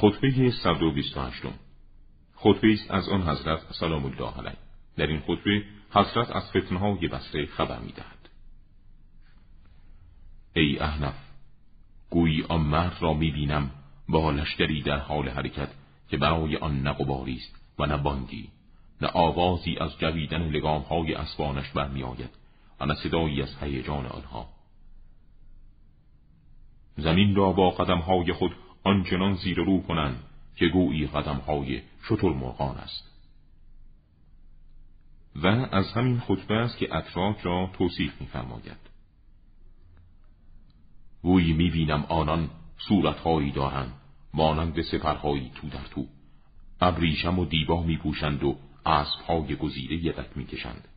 خطبه 128 خطبه است از آن حضرت سلام الله علیه. در این خطبه حضرت از فتنهای بسره خبر می‌دهد. ای احنف گویی آن مرد را می‌بینم با لشکری در حال حرکت که برای آن نه است و نه بانگی نه آوازی از جویدن لگام های اسبانش برمیآید و نه صدایی از هیجان آنها. زمین را با قدم های خود آنچنان زیر رو کنند که گویی قدم های شتر مرغان است. و از همین خطبه است که اتراک را توصیف می‌فرماید. گویی می‌بینم آنان صورتهایی دارند مانند سپرهایی تو در تو. ابریشم و دیبا میپوشند و اسبهای گزیده یدک می‌کشند.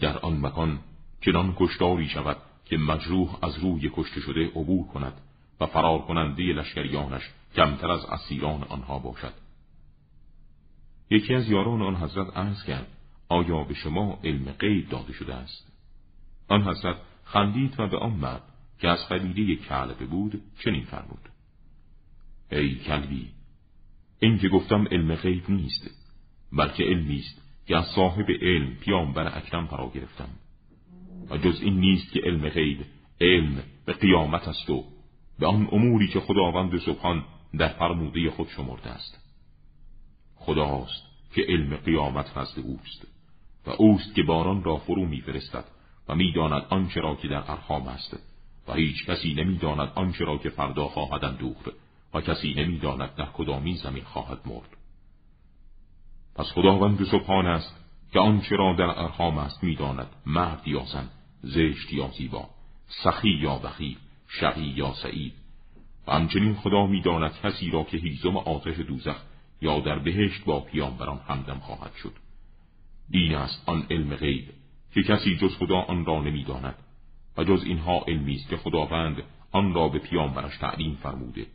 در آن مکان چنان کشتاری شود که مجروح از روی کشته شده عبور کند و فرار کننده لشکریانش کمتر از اسیران آنها باشد. یکی از یاران آن حضرت عرض کرد آیا به شما علم غیب داده شده است؟ آن حضرت خندید و به آن مرد که از قبیله کعلبه بود چنین فرمود. ای کلبی این که گفتم علم غیب نیست بلکه علمی است که از صاحب علم پیامبر اکرم فرا گرفتم. و جز این نیست که علم غیب علم به قیامت است و به آن اموری که خداوند سبحان در فرموده خود شمرده است. خداست که علم قیامت نزد اوست و اوست که باران را فرو میفرستد و می‌داند آنچه را که در ارحام است و هیچ کسی نمی‌داند آنچه را که فردا خواهد اندوخت و کسی نمی‌داند در کدامی زمین خواهد مرد. پس خداوند سبحان است که آنچه را در ارحام است می‌داند مرد یا زن زشت یا زیبا سخی یا بخیل. شقی یا سعید. و همچنین خدا می‌داند کسی را که هیزم آتش دوزخ یا در بهشت با پیامبران همدم خواهد شد. دین است آن علم غیب که کسی جز خدا آن را نمی‌داند و جز اینها علمی است که خداوند آن را به پیامبرش تعلیم فرموده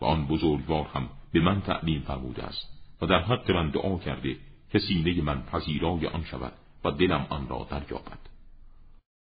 و آن بزرگوار هم به من تعلیم فرموده است و در حق من دعا کرده که سینه من پذیرای آن شود و دلم آن را دریابد.